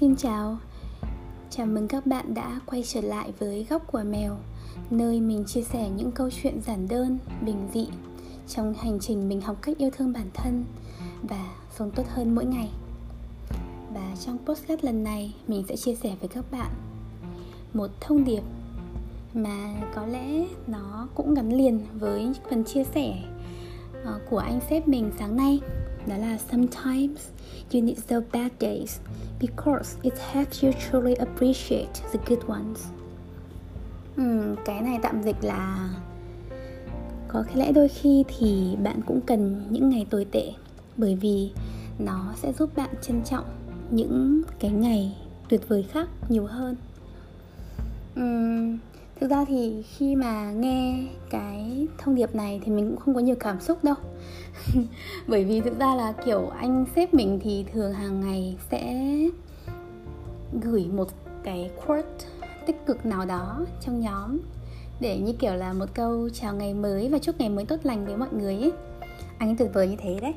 Xin chào, chào mừng các bạn đã quay trở lại với Góc của Mèo Nơi mình chia sẻ những câu chuyện giản đơn, bình dị Trong hành trình mình học cách yêu thương bản thân Và sống tốt hơn mỗi ngày. Và trong podcast lần này mình sẽ chia sẻ với các bạn Một thông điệp mà có lẽ nó cũng gắn liền với phần chia sẻ ờ, của anh sếp mình sáng nay đó là sometimes you need the bad days because it helps you truly appreciate the good ones. Ừ, cái này tạm dịch là có lẽ đôi khi thì bạn cũng cần những ngày tồi tệ bởi vì nó sẽ giúp bạn trân trọng những cái ngày tuyệt vời khác nhiều hơn. Uhm, thực ra thì khi mà nghe cái thông điệp này thì mình cũng không có nhiều cảm xúc đâu. Bởi vì thực ra là, kiểu, anh sếp mình thì thường hàng ngày sẽ gửi một cái quote tích cực nào đó trong nhóm để như kiểu là một câu chào ngày mới và chúc ngày mới tốt lành với mọi người ấy. Anh ấy tuyệt vời như thế đấy.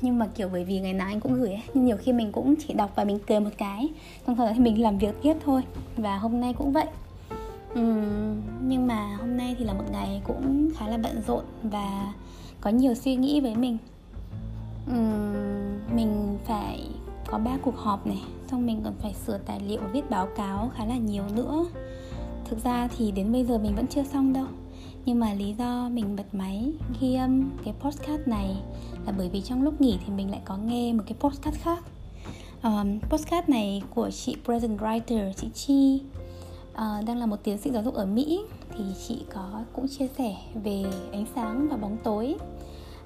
Nhưng mà, kiểu, bởi vì ngày nào anh cũng gửi ấy, nhưng nhiều khi mình cũng chỉ đọc và mình cười một cái, xong sau đó thì mình làm việc tiếp thôi. Và hôm nay cũng vậy uhm, nhưng mà hôm nay thì là một ngày cũng khá là bận rộn và có nhiều suy nghĩ với mình. Uhm, mình phải có ba cuộc họp này xong mình còn phải sửa tài liệu viết báo cáo khá là nhiều nữa. Thực ra thì đến bây giờ mình vẫn chưa xong đâu nhưng mà lý do mình bật máy ghi âm cái podcast này là bởi vì trong lúc nghỉ thì mình lại có nghe một cái podcast khác. Um, podcast này của chị present writer chị chi uh, đang là một tiến sĩ giáo dục ở mỹ. Thì chị có cũng chia sẻ về ánh sáng và bóng tối.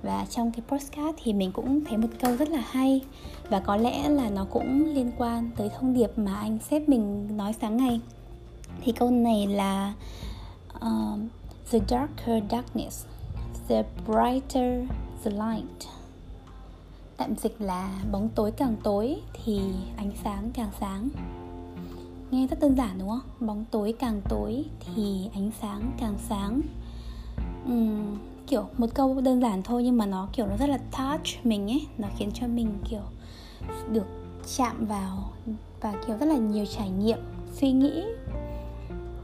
Và trong cái postcard thì mình cũng thấy một câu rất là hay. Và có lẽ là nó cũng liên quan tới thông điệp mà anh sếp mình nói sáng ngày. Thì câu này là uh, the darker darkness the brighter the light. Tạm dịch là bóng tối càng tối thì ánh sáng càng sáng nghe rất đơn giản đúng không? Bóng tối càng tối thì ánh sáng càng sáng. Uhm, kiểu một câu đơn giản thôi nhưng mà nó kiểu nó rất là touch mình ấy. Nó khiến cho mình kiểu được chạm vào và kiểu rất là nhiều trải nghiệm suy nghĩ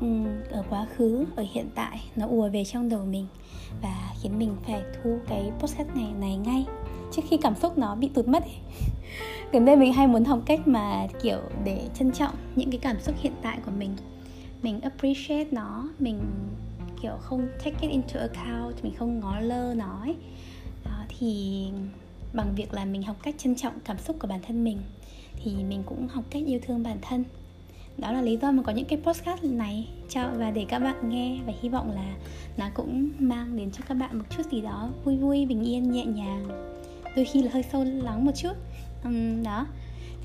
uhm, ở quá khứ ở hiện tại. Nó ùa về trong đầu mình và khiến mình phải thu cái podcast này này ngay trước khi cảm xúc nó bị tụt mất ấy. gần đây mình hay muốn học cách mà, kiểu, để trân trọng những cái cảm xúc hiện tại của mình mình appreciate nó, mình, kiểu, không take it into account, mình không ngó lơ nó ấy. đó, thì bằng việc là mình học cách trân trọng cảm xúc của bản thân mình, thì mình cũng học cách yêu thương bản thân đó là lý do mà có những cái podcast này cho, và để các bạn nghe, và hy vọng là nó cũng mang đến cho các bạn một chút gì đó vui vui, bình yên, nhẹ nhàng đôi khi là hơi sâu lắng một chút. Um, đó.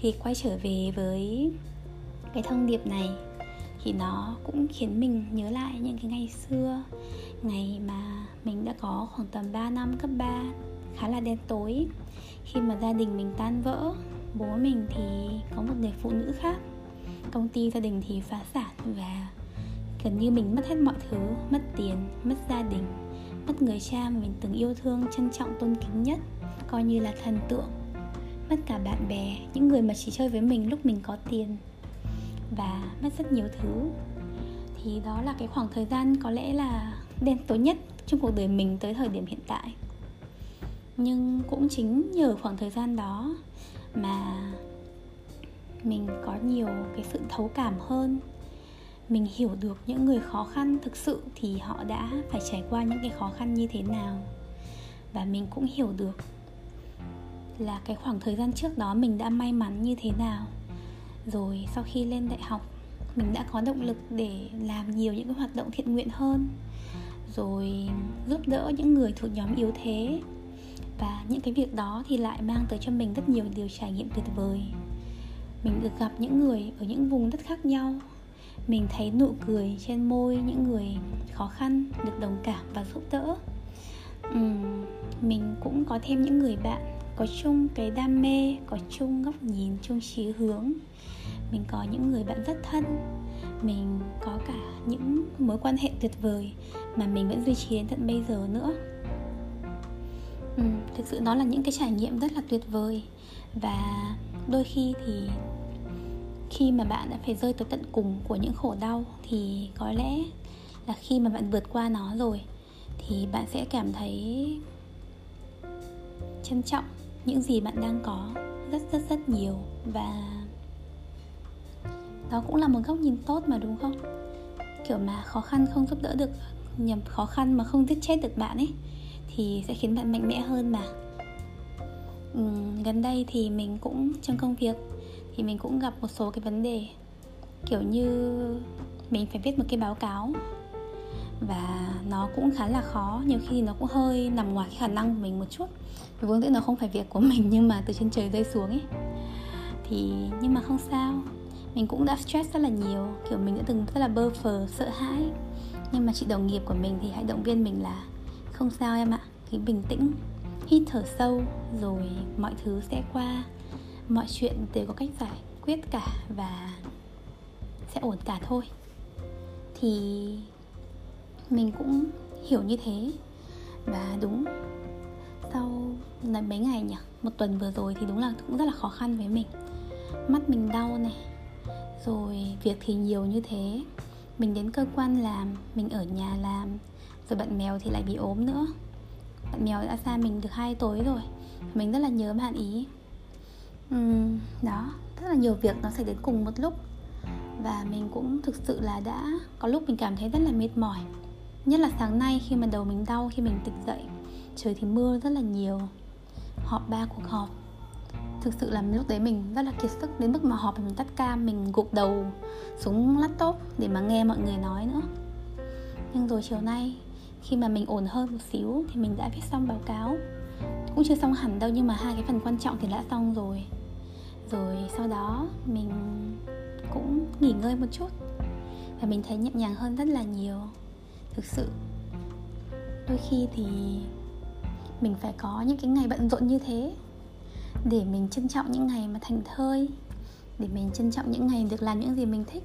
Thì quay trở về với cái thông điệp này thì nó cũng khiến mình nhớ lại những cái ngày xưa ngày mà mình đã có khoảng tầm 3 năm cấp 3 khá là đen tối. Khi mà gia đình mình tan vỡ bố mình thì có một người phụ nữ khác. Công ty gia đình thì phá sản và gần như mình mất hết mọi thứ mất tiền mất gia đình mất người cha mà mình từng yêu thương trân trọng tôn kính nhất coi như là thần tượng. Mất cả bạn bè, những người mà chỉ chơi với mình lúc mình có tiền. Và mất rất nhiều thứ. Thì đó là cái khoảng thời gian có lẽ là đen tối nhất trong cuộc đời mình tới thời điểm hiện tại. Nhưng cũng chính nhờ khoảng thời gian đó mà mình có nhiều cái sự thấu cảm hơn. Mình hiểu được những người khó khăn thực sự thì họ đã phải trải qua những cái khó khăn như thế nào. Và mình cũng hiểu được là cái khoảng thời gian trước đó mình đã may mắn như thế nào. Rồi sau khi lên đại học mình đã có động lực để làm nhiều những cái hoạt động thiện nguyện hơn. Rồi giúp đỡ những người thuộc nhóm yếu thế. Và những cái việc đó thì lại mang tới cho mình rất nhiều điều trải nghiệm tuyệt vời. Mình được gặp những người ở những vùng đất khác nhau. Mình thấy nụ cười trên môi những người khó khăn được đồng cảm và giúp đỡ. Uhm, mình cũng có thêm những người bạn có chung cái đam mê có chung góc nhìn chung chí hướng. Mình có những người bạn rất thân mình có cả những mối quan hệ tuyệt vời mà mình vẫn duy trì đến tận bây giờ nữa. Ừ, thực sự nó là những cái trải nghiệm rất là tuyệt vời. Và đôi khi thì khi mà bạn đã phải rơi tới tận cùng của những khổ đau thì có lẽ là khi mà bạn vượt qua nó rồi thì bạn sẽ cảm thấy trân trọng những gì bạn đang có rất rất rất nhiều và đó cũng là một góc nhìn tốt mà đúng không? Kiểu mà khó khăn không giúp đỡ được nhầm khó khăn mà không giết chết được bạn ấy thì sẽ khiến bạn mạnh mẽ hơn mà. Ừ, gần đây thì mình cũng trong công việc thì mình cũng gặp một số cái vấn đề kiểu như mình phải viết một cái báo cáo và nó cũng khá là khó, nhiều khi nó cũng hơi nằm ngoài cái khả năng của mình một chút. Vì vốn dĩ nó không phải việc của mình nhưng mà từ trên trời rơi xuống ấy. Thì nhưng mà không sao. Mình cũng đã stress rất là nhiều, kiểu mình đã từng rất là bơ phờ, sợ hãi. Nhưng mà chị đồng nghiệp của mình thì hãy động viên mình là không sao em ạ, cứ bình tĩnh, hít thở sâu, rồi mọi thứ sẽ qua. Mọi chuyện đều có cách giải quyết cả và sẽ ổn cả thôi. Thì mình cũng hiểu như thế. Và đúng sau là mấy ngày nhỉ? Một tuần vừa rồi thì đúng là cũng rất là khó khăn với mình. Mắt mình đau này rồi việc thì nhiều như thế. Mình đến cơ quan làm mình ở nhà làm rồi bạn mèo thì lại bị ốm nữa. Bạn mèo đã xa mình được hai tối rồi mình rất là nhớ bạn ý. Uhm, đó rất là nhiều việc nó xảy đến cùng một lúc. Và mình cũng thực sự là đã có lúc mình cảm thấy rất là mệt mỏi nhất là sáng nay khi mà đầu mình đau, khi mình tỉnh dậy, trời thì mưa rất là nhiều. Họp ba cuộc họp. Thực sự là lúc đấy mình rất là kiệt sức đến mức mà họp mình tắt cam mình gục đầu xuống laptop để mà nghe mọi người nói nữa. Nhưng rồi chiều nay, khi mà mình ổn hơn một xíu thì mình đã viết xong báo cáo. Cũng chưa xong hẳn đâu nhưng mà hai cái phần quan trọng thì đã xong rồi. Rồi sau đó mình cũng nghỉ ngơi một chút và mình thấy nhẹ nhàng hơn rất là nhiều thực sự. Đôi khi thì mình phải có những cái ngày bận rộn như thế để mình trân trọng những ngày mà thành thơi để mình trân trọng những ngày được làm những gì mình thích.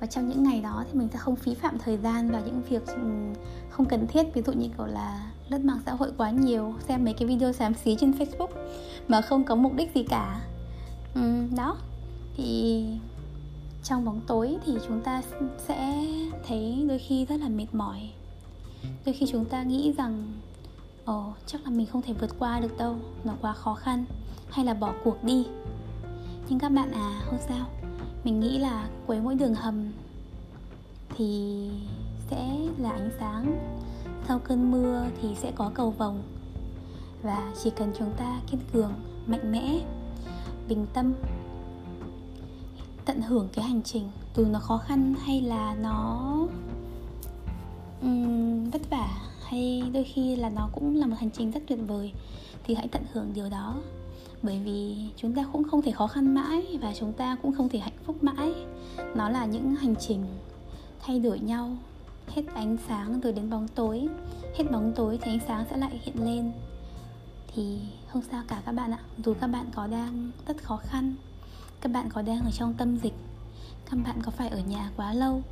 Và trong những ngày đó thì mình sẽ không phí phạm thời gian vào những việc ừ, không cần thiết ví dụ như kiểu là lướt mạng xã hội quá nhiều xem mấy cái video xám xí trên facebook mà không có mục đích gì cả. Ừ, đó. Thì trong bóng tối thì chúng ta sẽ thấy đôi khi rất là mệt mỏi. Đôi khi chúng ta nghĩ rằng, ồ, chắc là mình không thể vượt qua được đâu, nó quá khó khăn, hay là bỏ cuộc đi. Nhưng các bạn à không sao. Mình nghĩ là cuối mỗi đường hầm thì sẽ là ánh sáng. Sau cơn mưa thì sẽ có cầu vồng. Và chỉ cần chúng ta kiên cường, mạnh mẽ, bình tâm tận hưởng cái hành trình dù nó khó khăn hay là nó um, vất vả hay đôi khi là nó cũng là một hành trình rất tuyệt vời thì hãy tận hưởng điều đó. Bởi vì chúng ta cũng không thể khó khăn mãi và chúng ta cũng không thể hạnh phúc mãi. Nó là những hành trình thay đổi nhau hết ánh sáng rồi đến bóng tối. Hết bóng tối thì ánh sáng sẽ lại hiện lên. Thì không sao cả các bạn ạ dù các bạn có đang rất khó khăn các bạn có đang ở trong tâm dịch? Các bạn có phải ở nhà quá lâu?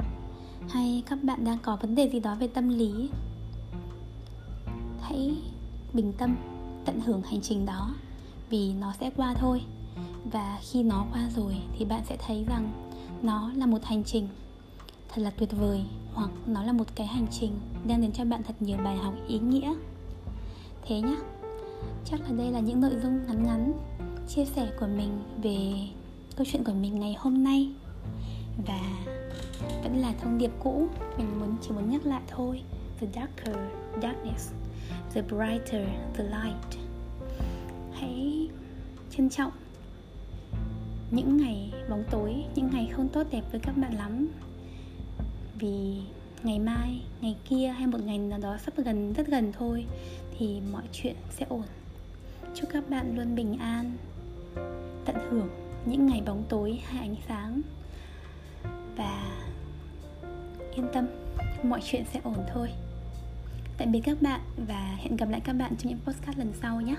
Hay các bạn đang có vấn đề gì đó về tâm lý? Hãy bình tâm, tận hưởng hành trình đó, vì nó sẽ qua thôi. Và khi nó qua rồi thì bạn sẽ thấy rằng nó là một hành trình thật là tuyệt vời, hoặc nó là một cái hành trình đem đến cho bạn thật nhiều bài học ý nghĩa. Thế nhá. Chắc là đây là những nội dung ngắn ngắn, chia sẻ của mình về câu chuyện của mình ngày hôm nay. Và vẫn là thông điệp cũ, mình muốn chỉ muốn nhắc lại thôi. The darker darkness, the brighter the light. Hãy trân trọng những ngày bóng tối, những ngày không tốt đẹp với các bạn lắm. Vì ngày mai, ngày kia hay một ngày nào đó sắp gần, rất gần thôi, thì mọi chuyện sẽ ổn. Chúc các bạn luôn bình an, tận hưởng những ngày bóng tối hay ánh sáng. Và yên tâm, mọi chuyện sẽ ổn thôi. Tạm biệt các bạn và hẹn gặp lại các bạn trong những postcard lần sau nhé.